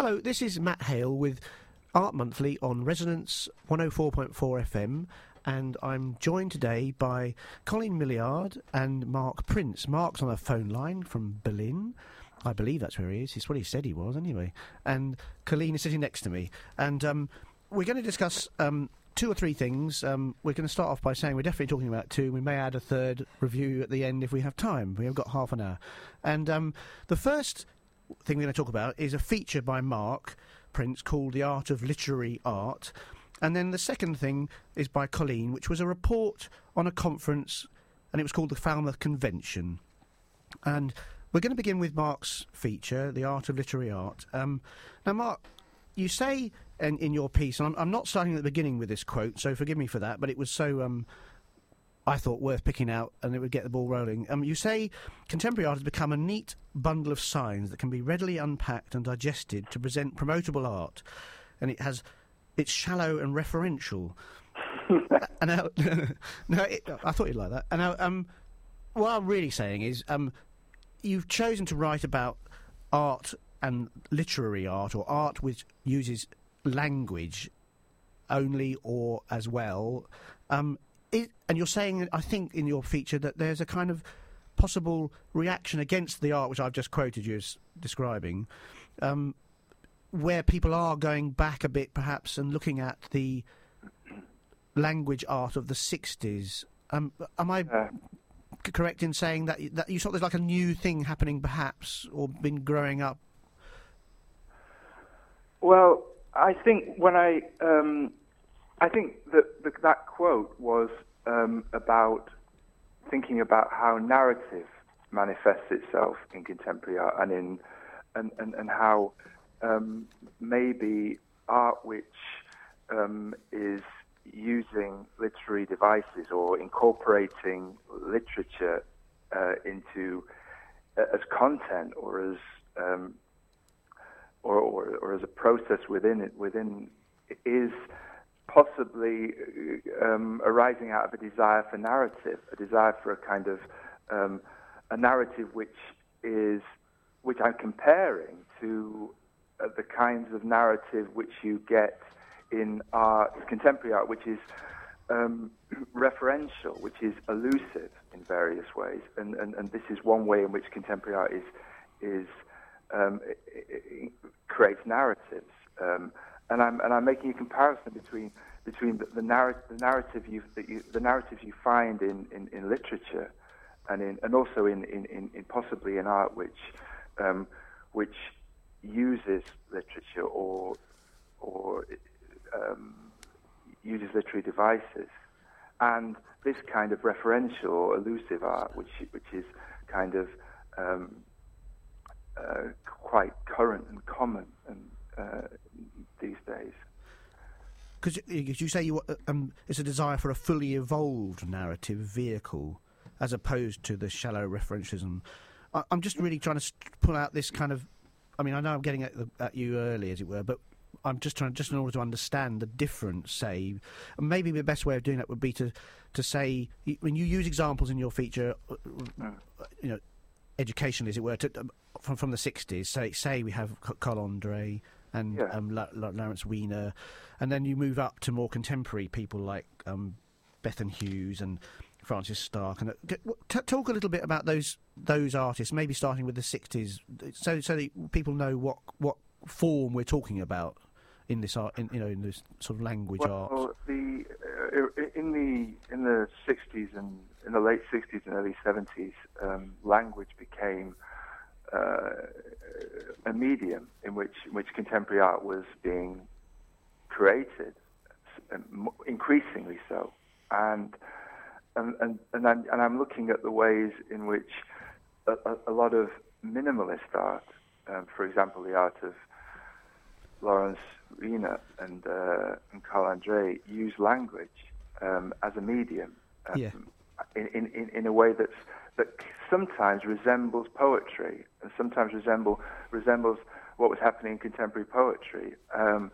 Hello, this is Matt Hale with Art Monthly on Resonance 104.4 FM, and I'm joined today by Coline Milliard and Mark Prince. Mark's on a phone line from Berlin. I believe that's where he is. He's what he said he was, anyway. And Coline is sitting next to me. And um, we're going to discuss um, two or three things. Um, we're going to start off by saying we're definitely talking about two. We may add a third review at the end if we have time. We have got half an hour. And um, the first thing we're going to talk about is a feature by Mark Prince called The Art of Literary Art. And then the second thing is by Coline, which was a report on a conference, and it was called the Falmouth Convention. And we're going to begin with Mark's feature, The Art of Literary Art. Um, now, Mark, you say in, in your piece, and I'm, I'm, not starting at the beginning with this quote, so forgive me for that, but it was so, um, I thought, worth picking out and it would get the ball rolling. Um, you say contemporary art has become a neat bundle of signs that can be readily unpacked and digested to present promotable art, and it has. It's shallow and referential. and now, no, it, I thought you'd like that. And now, um, what I'm really saying is, um, you've chosen to write about art and literary art, or art which uses language only or as well. Um, and you're saying, I think, in your feature that there's a kind of possible reaction against the art which I've just quoted you as describing, um, where people are going back a bit, perhaps, and looking at the language art of the 60s. Um, am I uh, correct in saying that that you thought there's like a new thing happening, perhaps, or been growing up? Well, I think when I um, I think that the, that quote was um, about thinking about how narrative manifests itself in contemporary art and in and and, and how um, maybe art which um, is using literary devices or incorporating literature uh, into uh, as content or as um, or, or, or, as a process within it within is possibly um, arising out of a desire for narrative, a desire for a kind of um, a narrative which is which I'm comparing to uh, the kinds of narrative which you get in art, contemporary art, which is um, referential, which is elusive in various ways, and, and, and this is one way in which contemporary art is is um, it, it creates narratives. And I'm and I'm making a comparison between between the, the, narr- the narrative you, you, the narratives you find in, in, in, literature and in and also in, in, in possibly in art which um, which uses literature or or um, uses literary devices, and this kind of referential or elusive art, which which is kind of um, uh, quite current and common and, uh, these days. Because you say you, uh, um, it's a desire for a fully evolved narrative vehicle, as opposed to the shallow referentialism. I, am just really trying to pull out this kind of. I mean, I know I'm getting at, the, at you early, as it were, but I'm just trying, just in order to understand the difference. Say, maybe the best way of doing that would be to to say when you use examples in your feature, uh, uh, you know, educationally, as it were, to, um, from from the '60s. Say, say we have Carl Andre and yeah. um, La- La- Lawrence Weiner, and then you move up to more contemporary people like um, Bethan Huws and Frances Stark. And uh, t- talk a little bit about those those artists, maybe starting with the '60s, so so that people know what what form we're talking about in this art, in, you know, in this sort of language well, art. The uh, in the in the '60s and in the late '60s and early '70s, um, language became uh, a medium in which in which contemporary art was being created, increasingly so, and and and and I'm, and I'm looking at the ways in which a, a, a lot of minimalist art, um, for example, the art of Lawrence Weiner and uh, and Carl Andre use language um, as a medium um, yeah. in, in in a way that's that sometimes resembles poetry and sometimes resemble resembles what was happening in contemporary poetry. Um,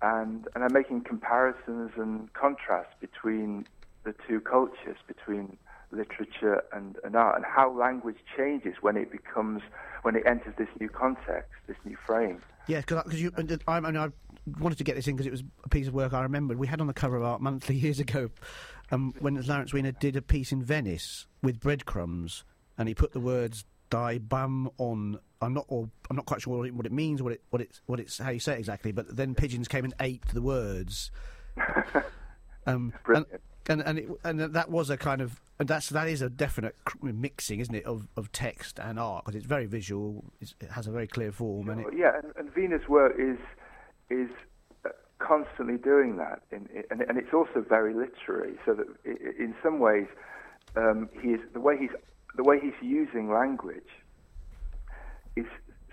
and and I'm making comparisons and contrasts between the two cultures, between literature and, and art, and how language changes when it becomes when it enters this new context, this new frame. Yeah, because you, I, I, mean, I wanted to get this in because it was a piece of work I remembered. We had on the cover of Art Monthly years ago um, when Lawrence Weiner did a piece in Venice with breadcrumbs, and he put the words "die bum" on. I'm not, or I'm not quite sure what it, what it means, what it, what it's, what it's, how you say it exactly. But then pigeons came and ate the words. um, and, and and, it, and that was a kind of and that's that is a definite mixing, isn't it, of, of text and art because it's very visual. It's, it has a very clear form, and it, yeah, and, and Weiner's work is is uh, constantly doing that, in, in, and, and it's also very literary. So that in some ways, um, he is the way he's the way he's using language is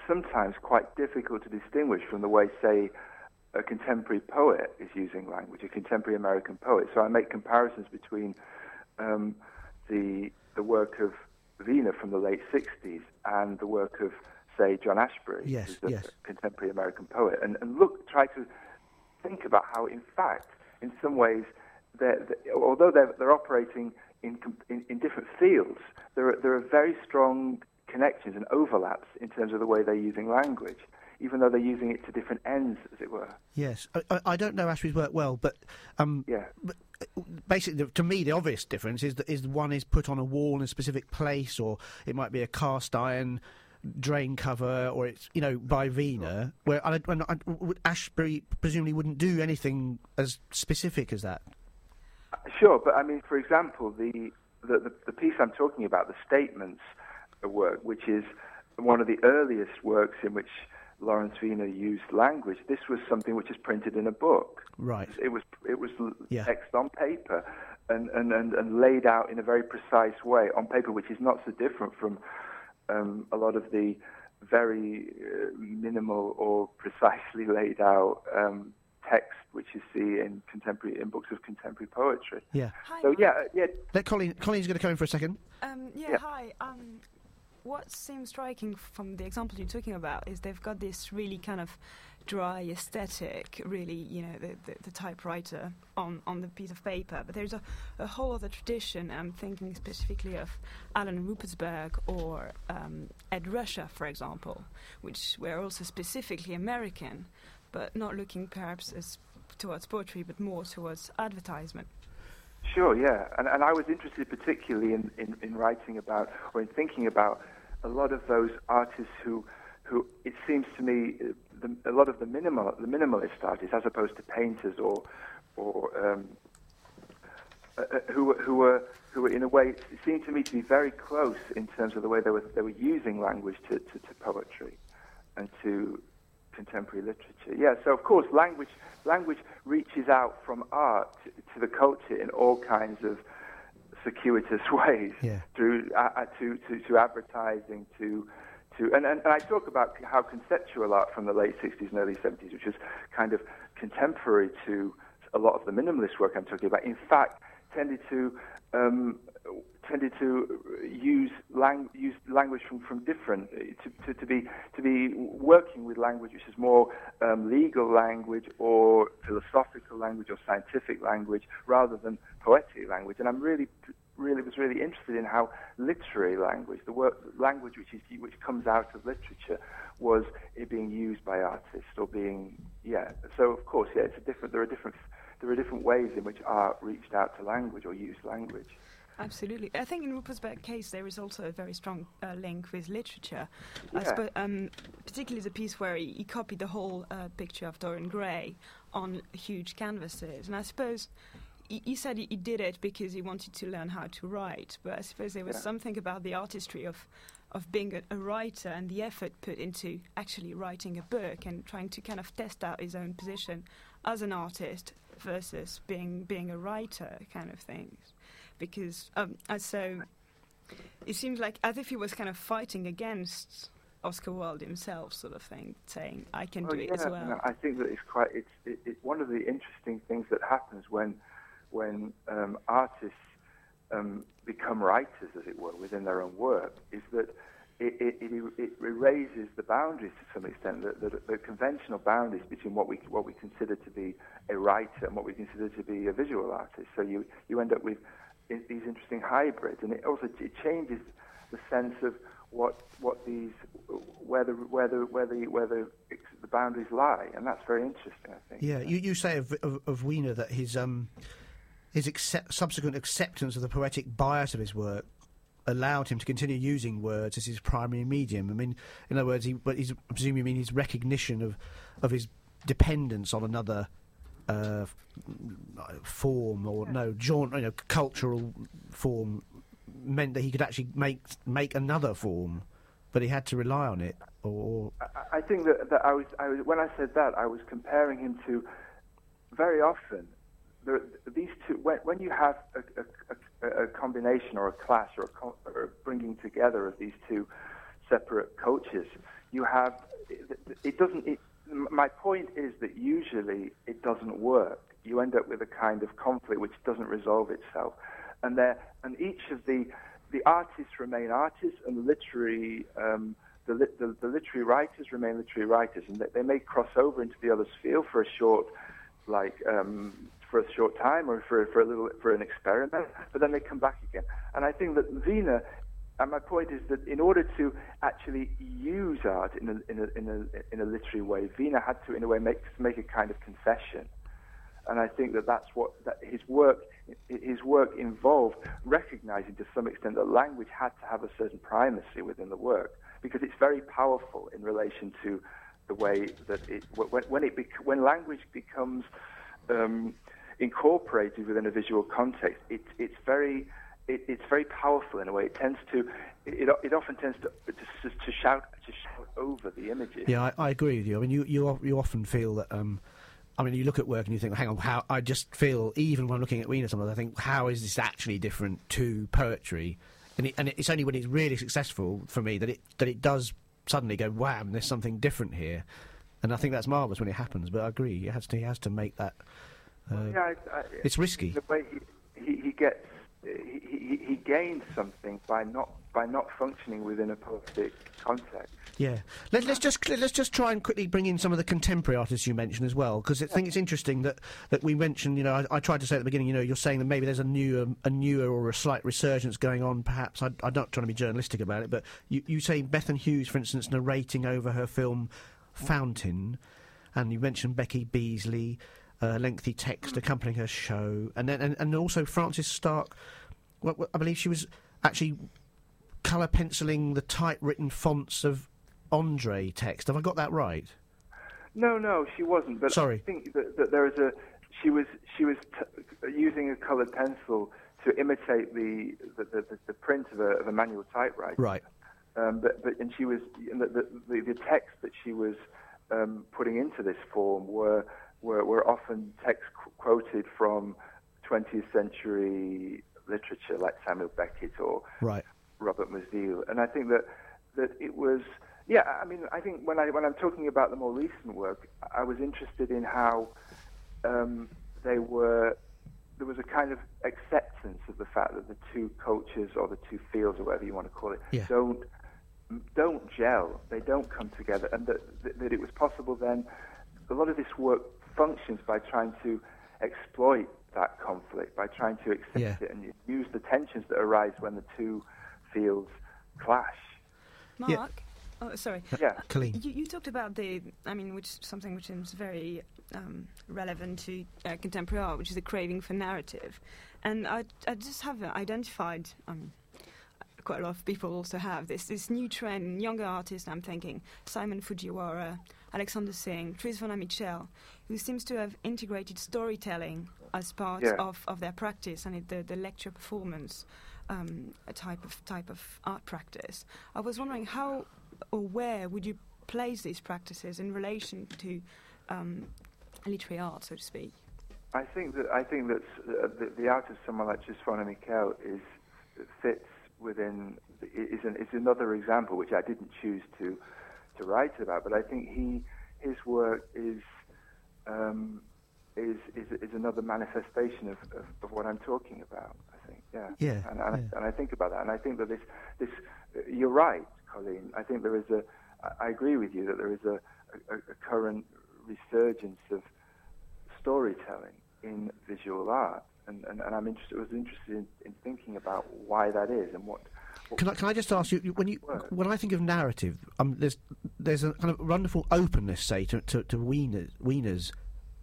sometimes quite difficult to distinguish from the way, say, a contemporary poet is using language, a contemporary American poet. So I make comparisons between um, the the work of Weiner from the late '60s and the work of, say, John Ashbery, yes, who's a yes. contemporary American poet, and, and look, try to think about how, in fact, in some ways, they're, they're, although they're, they're operating in, in, in different fields, there are, there are very strong connections and overlaps in terms of the way they're using language even though they're using it to different ends, as it were. Yes, I, I don't know Ashbery's work well, but um, yeah. But uh, basically, to me, the obvious difference is that is one is put on a wall in a specific place, or it might be a cast iron drain cover, or it's you know by Weiner. Where I, I, Ashbery presumably wouldn't do anything as specific as that. Sure, but I mean, for example, the the, the, the piece I'm talking about, the statements work, which is one of the earliest works in which Lawrence Weiner used language. This was something which is printed in a book. Right. It was it was yeah. text on paper and, and, and, and laid out in a very precise way on paper, which is not so different from um, a lot of the very uh, minimal or precisely laid out um, text which you see in contemporary in books of contemporary poetry. Yeah. Hi, so yeah, yeah. Let Coline. Coline's going to come in for a second. Um, yeah, yeah. Hi. Um, what seems striking from the example you're talking about is they've got this really kind of dry aesthetic, really, you know, the, the, the typewriter on, on the piece of paper. But there's a, a whole other tradition. I'm thinking specifically of Allen Ruppersberg or um, Ed Ruscha, for example, which were also specifically American, but not looking perhaps as towards poetry, but more towards advertisement. Sure, yeah. And, and I was interested particularly in, in, in writing about or in thinking about a lot of those artists who, who it seems to me, uh, the, a lot of the minimal, the minimalist artists, as opposed to painters or, or um, uh, uh, who, who were, who were in a way, it seemed to me to be very close in terms of the way they were, they were using language to, to, to poetry and to contemporary literature. Yeah, so of course, language language reaches out from art to, the culture in all kinds of circuitous ways yeah. through uh, uh, to, to, to advertising to to and, and, and I talk about how conceptual art from the late 60s and early 70s, which was kind of contemporary to a lot of the minimalist work I'm talking about, in fact tended to um, tended to use, lang- use language from, from different to, to, to, be to be working with language which is more um, legal language or philosophical language or scientific language rather than poetic language. And I'm really really was really interested in how literary language, the work language which is which comes out of literature, was it being used by artists or being yeah. So of course yeah, it's a different. There are different there are different ways in which art reached out to language or used language. Absolutely. I think in Ruppersberg's case, there is also a very strong uh, link with literature. Yeah. Sp- um, particularly the piece where he, he copied the whole uh, picture of Dorian Gray on huge canvases. And I suppose he, he said he, he, did it because he wanted to learn how to write. But I suppose there was yeah. something about the artistry of, of being a, a, writer and the effort put into actually writing a book and trying to kind of test out his own position as an artist versus being, being a writer kind of things because um, so it seems like as if he was kind of fighting against Oscar Wilde himself, sort of thing, saying I can oh, do it yeah, as well. No, I think that it's quite it's it, one of the interesting things that happens when when um, artists um, become writers, as it were, within their own work, is that it, it, it, it erases the boundaries to some extent, the, the, the, conventional boundaries between what we what we consider to be a writer and what we consider to be a visual artist. So you you end up with these interesting hybrids, and it also it changes the sense of what what these where the where the where the where the, the boundaries lie, and that's very interesting. I think. Yeah, you, you say of, of, of Weiner that his um his accept, subsequent acceptance of the poetic bias of his work allowed him to continue using words as his primary medium. I mean, in other words, he, but he's, you mean his recognition of of his dependence on another uh, form or no jaunt, you know, cultural form meant that he could actually make make another form, but he had to rely on it. Or I, I think that, that I, was, I was when I said that I was comparing him to very often there, these two when, when you have a, a, a, combination or a clash or a, or a bringing together of these two separate cultures, you have it, it doesn't. It, my point is that usually it doesn't work. You end up with a kind of conflict which doesn't resolve itself, and there and each of the the artists remain artists, and the literary um, the, the, the, literary writers remain literary writers, and they, may cross over into the other's field for a short, like um, for a short time or for for a little for an experiment, but then they come back again. And I think that Weiner and my point is that in order to actually use art in a, in a, in a, in a literary way, Weiner had to, in a way, make, make a kind of confession. And I think that that's what that his work his work involved recognizing to some extent that language had to have a certain primacy within the work because it's very powerful in relation to the way that it when, when it when language becomes um, incorporated within a visual context, it, it's very it, it's very powerful in a way. It tends to, it, it often tends to, to, to shout to shout over the images. Yeah, I, I, agree with you. I mean, you you you often feel that. Um, I mean, you look at work and you think, hang on, how? I just feel even when I'm looking at Weiner, sometimes I think, how is this actually different to poetry? And, it, and it's only when it's really successful for me that it that it does suddenly go, wham, there's something different here. And I think that's marvellous when it happens. But I agree, he has to, he has to make that. Uh, well, yeah, I, I, it's risky. The way he, he, he gets he, he, gained something by not by not functioning within a poetic context. Yeah, Let, us just let's just try and quickly bring in some of the contemporary artists you mentioned as well, because I think it's interesting that, that we mentioned. You know, I, I, tried to say at the beginning. You know, you're saying that maybe there's a newer um, a newer or a slight resurgence going on. Perhaps I, I'm not trying to be journalistic about it, but you, you say Bethan Huws, for instance, narrating over her film Fountain, and you mentioned Becky Beasley uh, lengthy text accompanying her show, and then and, and also Frances Stark. Well, I believe she was actually colour penciling the typewritten fonts of Andre text. Have I got that right? No, no, she wasn't. But Sorry. I think that, that there is a she was she was t- using a coloured pencil to imitate the the, the, the print of a, of a, manual typewriter. Right. Um, but, but and she was the, the, the text that she was um, putting into this form were were, were often texts qu- quoted from 20th century literature like Samuel Beckett or right. Robert Musil. And I think that, that it was, yeah, I mean, I think when, I, when I'm talking about the more recent work, I was interested in how um, they were, there was a kind of acceptance of the fact that the two cultures or the two fields or whatever you want to call it yeah. don't don't gel, they don't come together, and that, that it was possible then. A lot of this work functions by trying to exploit that conflict, by trying to accept yeah. it and use the tensions that arise when the two fields clash. Mark, yeah. oh sorry, yeah, Coline. You, you, talked about the, I mean, which something which is very um, relevant to uh, contemporary art, which is the craving for narrative, and I, I just have identified. Um, quite a lot of people also have this this new trend, younger artists. I'm thinking Simon Fujiwara, Alexander Singh, Tris Vonna-Michell, who seems to have integrated storytelling as part yeah. of, of their practice and it, the, the lecture performance um, a type of type of art practice. I was wondering how or where would you place these practices in relation to um, literary art, so to speak? I think that I think that uh, the, the, art of someone like Tris Vonna-Michell is fits within is an, is another example which I didn't choose to to write about, but I think he his work is um, is, is is another manifestation of, of, of, what I'm talking about. I think, yeah, yeah, and, and, yeah. I, and I think about that, and I think that this this you're right, Coline. I think there is a I agree with you that there is a, a, a current resurgence of storytelling in visual art, and, and, and I'm interested was interested in, in, thinking about why that is and what Can I, can I just ask you when you when I think of narrative, um, there's there's a kind of wonderful openness, say, to to, to Weiner, Weiner's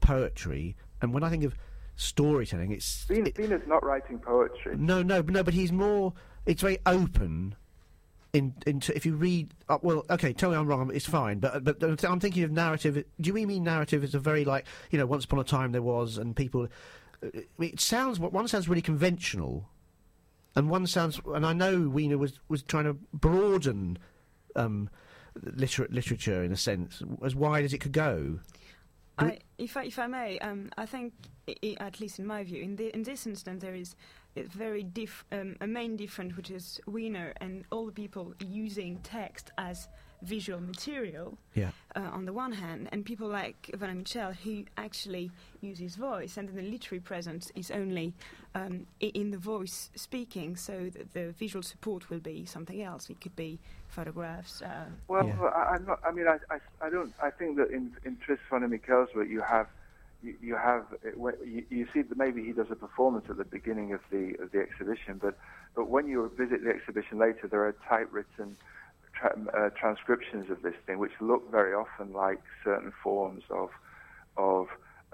poetry, and when I think of storytelling, it's Weiner, it- Weiner's not writing poetry. no, no, no, but he's more. It's very open. In, into if you read, uh, well, okay, tell me I'm wrong. It's fine, but but I'm thinking of narrative. Do you mean narrative is a very like you know, once upon a time there was, and people. uh, It sounds one sounds really conventional, and one sounds, and I know Weiner was was trying to broaden um, liter- literature in a sense as wide as it could go. I, if I if I may, um, I think, i at least in my view, in the, in this instance, there is a very diff, um, a main difference, which is Weiner and all the people using text as visual material Yeah. uh, on the one hand, and people like Vonna-Michell who actually use his voice, and then the literary presence is only um, in the voice speaking, so that the visual support will be something else. It could be photographs. Uh, Well, Yeah. I, I'm not. I mean, I, I, I don't. I think that in in Tris Vonna-Michell's work, you have, you, you have, you, you see that maybe he does a performance at the beginning of the of the exhibition, but but when you visit the exhibition later, there are typewritten tra- uh, transcriptions of this thing, which look very often like certain forms of of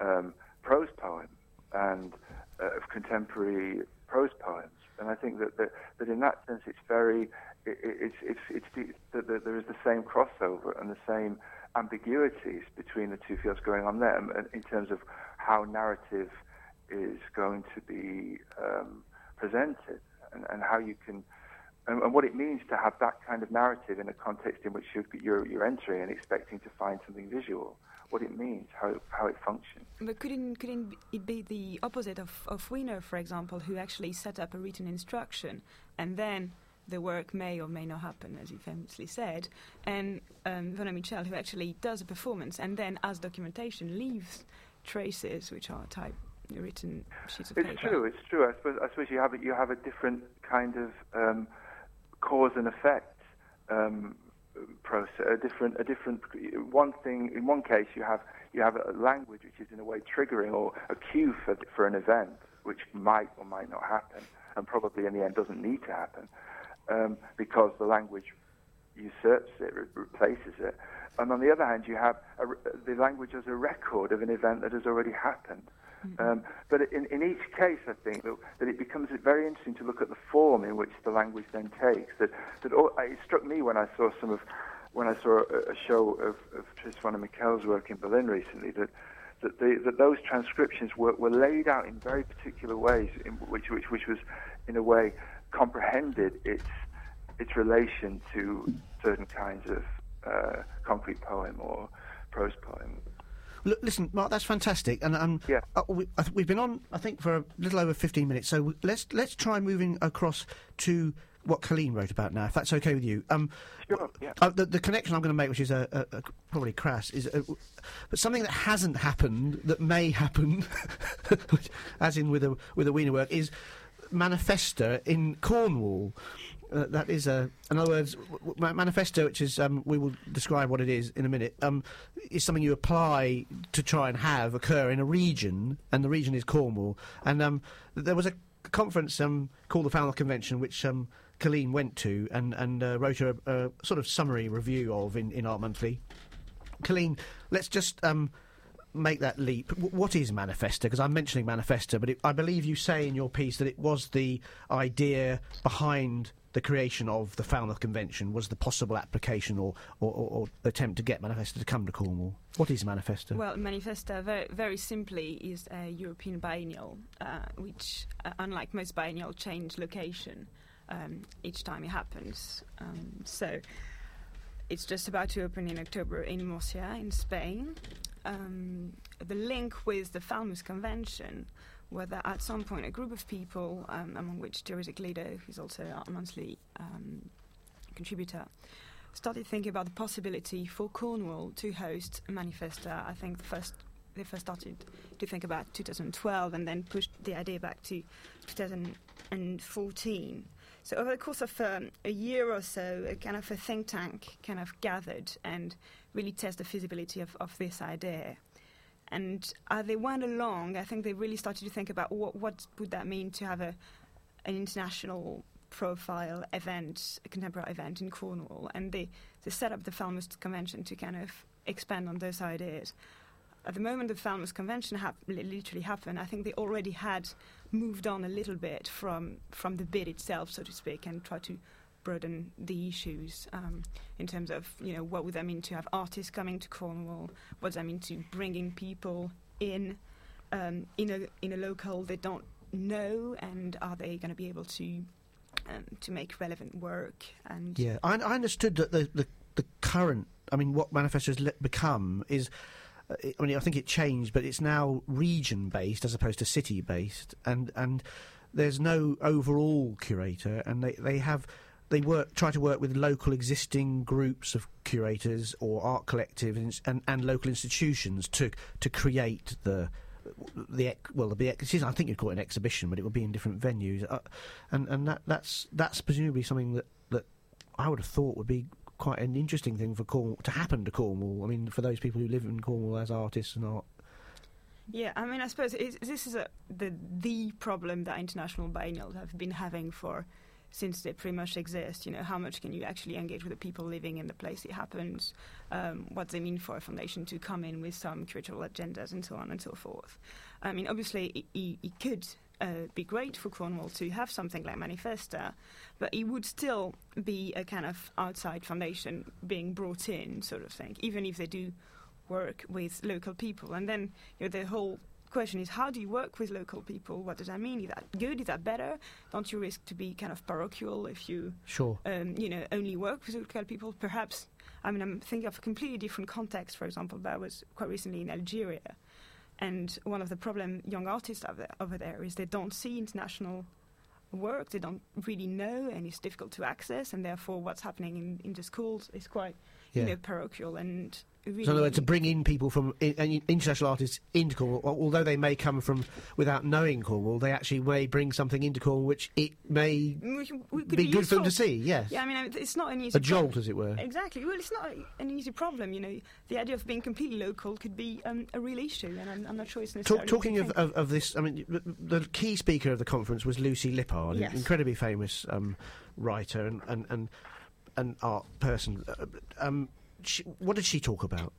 um, prose poem and uh, of contemporary prose poems. And I think that, that, that in that sense, it's very, it, it- it's, it's, it's the, that that there is the same crossover and the same ambiguities between the two fields going on there um, in terms of how narrative is going to be um, presented and, and how you can, and, and what it means to have that kind of narrative in a context in which you're, you're, you're entering and expecting to find something visual, what it means, how, how it functions. But couldn't couldn't it be the opposite of of Weiner, for example, who actually set up a written instruction, and then the work may or may not happen, as you famously said, and um, Vonna-Michell, who actually does a performance, and then as documentation leaves traces, which are type written sheets of It's paper. true. It's true. I suppose. I suppose you have a, you have a different kind of um, cause and effect um, process. A different. A different. One thing. In one case, you have you have a language which is in a way triggering or a cue for for an event which might or might not happen, and probably in the end doesn't need to happen um, because the language usurps it, re- replaces it. And on the other hand, you have a, the language as a record of an event that has already happened. Um, but in, in each case, I think that, that it becomes very interesting to look at the form in which the language then takes. That, that all, it struck me when I saw some of when I saw a, a show of, of Tris Vonna-Michell's work in Berlin recently that that, the, that those transcriptions were, were laid out in very particular ways, in which, which, which was, in a way, comprehended its, its relation to certain kinds of uh, concrete poem or prose poem. Look, listen, Mark, that's fantastic, and um, Yeah. uh, we, we've been on, I think, for a little over fifteen minutes. So let's let's try moving across to what Coline wrote about now, if that's okay with you. Um, Sure, yeah. uh, the, the connection I'm going to make, which is a, a, a probably crass, is uh but something that hasn't happened that may happen, as in with a with a Weiner work, is manifesta in Cornwall. Uh, that is a, in other words, Manifesta, which is um, we will describe what it is in a minute. Um, is something you apply to try and have occur in a region, and the region is Cornwall. And um, there was a conference um, called the Falmouth Convention, which um, Coline went to and and uh, wrote a, a sort of summary review of in, in Art Monthly. Coline, let's just um, make that leap. W- what is Manifesta? Because I'm mentioning Manifesta, but it, I believe you say in your piece that it was the idea behind the creation of the Falmouth Convention was the possible application or, or, or, attempt to get Manifesta to come to Cornwall. What is Manifesta? Well, Manifesta, very, very simply, is a European biennial, uh, which, uh, unlike most biennial, change location um, each time it happens. Um, so it's just about to open in October in Murcia, in Spain. Um, the link with the Falmouth Convention were that at some point a group of people, um, among which Jurek Lido, who's also a monthly um, contributor, started thinking about the possibility for Cornwall to host a manifesta. I think the first they first started to think about 2012 and then pushed the idea back to 2014. So over the course of um, a year or so, a kind of a think tank kind of gathered and really test the feasibility of, of this idea. And as they went along, I think they really started to think about what, what would that mean to have a, an international profile event, a contemporary event in Cornwall, and they, they set up the Falmouth Convention to kind of expand on those ideas. At the moment the Falmouth Convention hap- literally happened, I think they already had moved on a little bit from from the bid itself, so to speak, and tried to broaden the issues um, in terms of you know what would that mean to have artists coming to Cornwall, what does that mean to bringing people in um, in a in a local they don't know, and are they going to be able to um, to make relevant work? And Yeah, I, I understood that the, the the current, I mean, what Manifesta has become is. uh, I mean, I think it changed, but it's now region-based as opposed to city-based, and and there's no overall curator, and they, they have they work try to work with local existing groups of curators or art collectives and, and local institutions to to create the the well the I think you'd call it an exhibition, but it would be in different venues, uh, and and that that's that's presumably something that that I would have thought would be quite an interesting thing for Cornwall to happen to Cornwall. I mean, for those people who live in Cornwall as artists and art. Yeah, I mean, I suppose this is a, the the problem that international biennials have been having for since they pretty much exist. You know, how much can you actually engage with the people living in the place it happens? Um, what they mean for a foundation to come in with some curatorial agendas and so on and so forth. I mean, obviously, it, it, could. Uh, be great for Cornwall to have something like Manifesta, but it would still be a kind of outside foundation being brought in, sort of thing, even if they do work with local people. And then you know, the whole question is how do you work with local people? What does that mean? Is that good? Is that better? Don't you risk to be kind of parochial if you Sure. um, you know only work with local people? Perhaps. I mean, I'm thinking of a completely different context. For example, that I was quite recently in Algeria, and one of the problem young artists over over there is they don't see international work. They don't really know, and it's difficult to access. And therefore, what's happening in, in the schools is quite Yeah. you know parochial and. Really So in other words, to bring in people from i- i- international artists into Cornwall, although they may come from without knowing Cornwall, they actually may bring something into Cornwall which it may we, can- we could be, good for them to see. Yes, Yeah, I mean, it's not an easy a jolt, problem. as it were. Exactly. Well, it's not an easy problem. You know, the idea of being completely local could be um, a real issue, and I'm, I'm not sure it's necessarily. Talk, talking of, of, of this, I mean, the, the key speaker of the conference was Lucy Lippard, an Yes. incredibly famous um, writer and, and, and, and art person. Uh, Um, she, what did she talk about?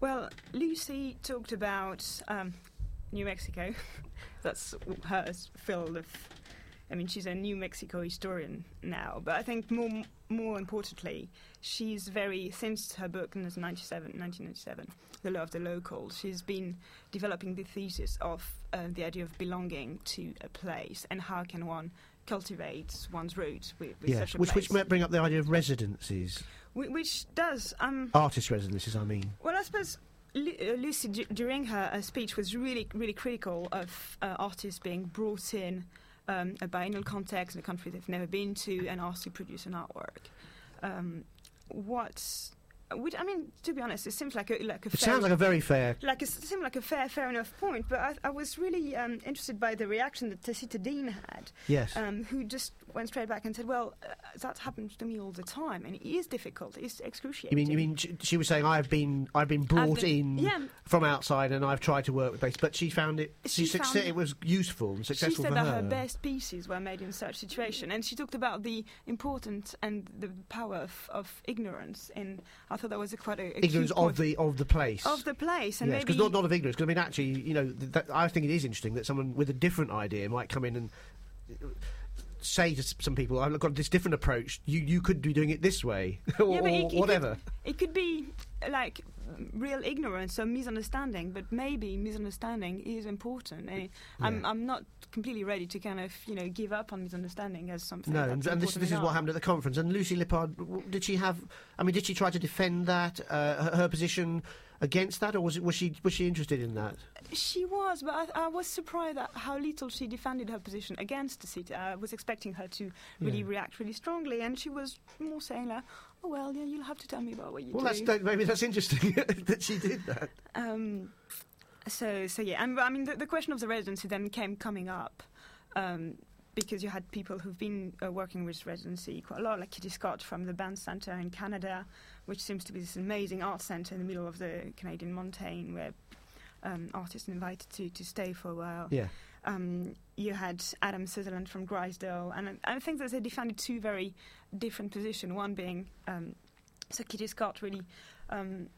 Well, Lucy talked about um, New Mexico. That's her field of. I mean, she's a New Mexico historian now, but I think more more importantly, she's very since her book in 1997, 1997, The Lure of the Local. She's been developing the thesis of uh, the idea of belonging to a place and how can one cultivate one's roots with, with Yes, such a which, place. which might bring up the idea of residencies, Whi- which does um, artist residencies, I mean. well, I suppose uh, Lucy, during her speech, was really, really critical of uh, artists being brought in um, a biennial context in a country they've never been to and asked to produce an artwork. Um, what? Which, I mean, to be honest, it seems like a like a It fair, sounds like a very fair. like it seemed like a fair, fair enough point. But I, I was really um, interested by the reaction that Tacita Dean had Yes. um, who just went straight back and said, "Well, uh, that happens to me all the time, and it is difficult. It's you excruciating." mean you mean she, she was saying I've been I've been brought been- in yeah. from outside and I've tried to work with base, but she found it She she found- it was useful and She said that her. her best pieces were made in such situation, and she talked about the importance and the power of, of ignorance. And I thought that was a quite a, a ignorance of the of the place. of the place, and yes, maybe because not, not of ignorance. Because I mean, actually, you know, that, I think it is interesting that someone with a different idea might come in and say to some people, "I've got this different approach. You you could be doing it this way, or, Yeah, it- it could- whatever." it could be like real ignorance or misunderstanding, but maybe misunderstanding is important. And I'm I'm not completely ready to kind of you know give up on misunderstanding as something. No, and, and this, this is what happened at the conference. And Lucy Lippard, did she have? I mean, did she try to defend that uh, her, her position against that, or was it was she was she interested in that? She was, but I, I was surprised at how little she defended her position against the city. I was expecting her to really Yeah. react really strongly, and she was more saying like, "Oh well, yeah, you'll have to tell me about what you Well, do." that's that, maybe that's interesting that she did that. Um, so, so yeah, and I mean, the, the question of the residency then came coming up um, because you had people who've been uh, working with residency quite a lot, like Kitty Scott from the Banff Centre in Canada, which seems to be this amazing art centre in the middle of the Canadian mountain where um, artists are invited to, to stay for a while. Yeah. um, you had Adam Sutherland from Grizedale, and I think that they defended two very different positions. One being um, Sir Kitty Scott really um,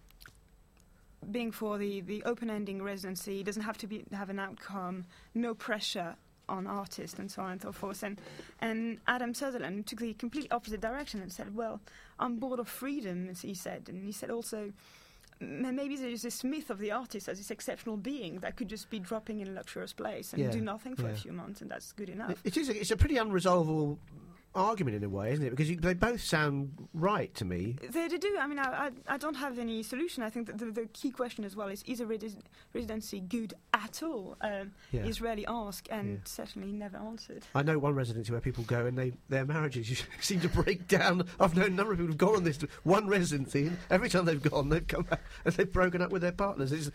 being for the, the open ending residency, doesn't have to be have an outcome, no pressure on artists and so on and so forth. And, and Adam Sutherland took the complete opposite direction and said, well, I'm bored of freedom, as he said. And he said also, maybe there's this myth of the artist as this exceptional being that could just be dropping in a luxurious place and Yeah, do nothing for yeah. a few months, and that's good enough. It is. A, it's a pretty unresolvable argument in a way, isn't it? Because you, they both sound right to me. They, they do. I mean, I, I, I don't have any solution. I think that the, the key question as well is is a resi- residency good at all? Um, Yeah. Is rarely asked and Yeah. certainly never answered. I know one residency where people go and they their marriages seem to break down. I've known a number of people who've gone on this one residency, and every time they've gone, they've come back and they've broken up with their partners. It's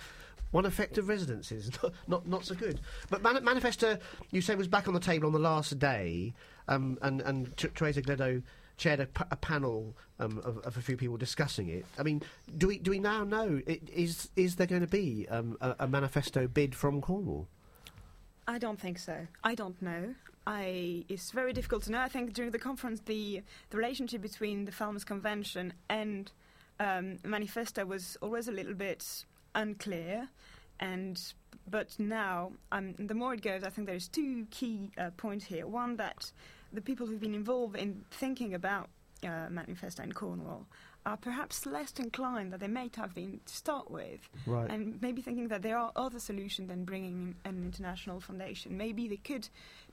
one effect of residencies, not not, not so good. But Man- Manifesta, you say, was back on the table on the last day, um, and and Teresa Gleadowe chaired a, panel um, of, of a few people discussing it. I mean, do we do we now know i- is is there going to be um, a, a Manifesta bid from Cornwall? I don't think so. I don't know. I it's very difficult to know. I think during the conference, the the relationship between the Falmouth Convention and um, Manifesta was always a little bit unclear, and but now, um, the more it goes, I think there's two key uh, points here. One that the people who've been involved in thinking about uh, Manifesta in Cornwall are perhaps less inclined than they might have been to start with Right. and maybe thinking that there are other solutions than bringing in an international foundation. Maybe they could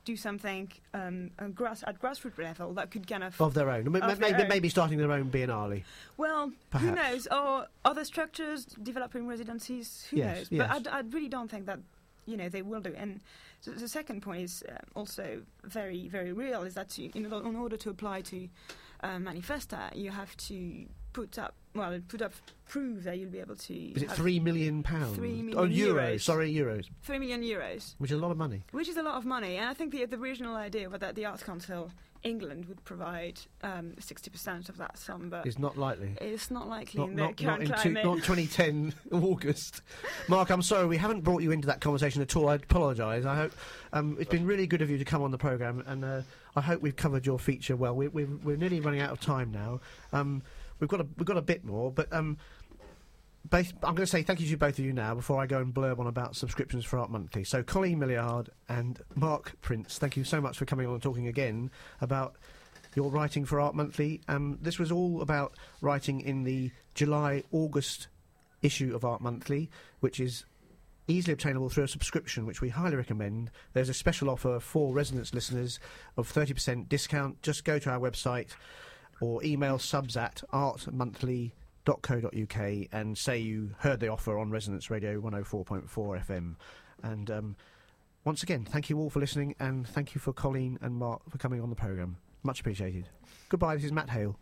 do something um, grass, at grassroots level that could kind of. of their own. M- Of m- their maybe, own. maybe starting their own biennale. well, who knows? Or other structures, developing residencies, who Yes, knows? yes. But I, I really don't think that. You know they will do, and so the second point is uh, also very, very real. Is that you, in, in order to apply to uh, Manifesta, you have to put up, well, put up prove that you'll be able to. Is it three million pounds? Three Oh, million euros. euros. Sorry, euros. three million euros? Which is a lot of money. Which is a lot of money, and I think the, the original idea was that the Arts Council England would provide um, 60% of that sum, but It's not likely. it's not likely Not, in the not, not, in two, not 2010 August. Mark, I'm sorry we haven't brought you into that conversation at all. I apologise. I hope um, it's been really good of you to come on the programme, and uh, I hope we've covered your feature well. We're, we're, we're nearly running out of time now. Um, we've got a, we've got a bit more, but um, I'm going to say thank you to both of you now before I go and blurb on about subscriptions for Art Monthly. So, Coline Milliard and Mark Prince, thank you so much for coming on and talking again about your writing for Art Monthly. Um, this was all about writing in the July August issue of Art Monthly, which is easily obtainable through a subscription, which we highly recommend. There's a special offer for Resonance listeners of 30% discount. Just go to our website or email subs at artmonthly.co.uk and say you heard the offer on Resonance Radio 104.4 FM. And um, once again, thank you all for listening, and thank you for Coline and Mark for coming on the programme. Much appreciated. Goodbye, this is Matt Hale.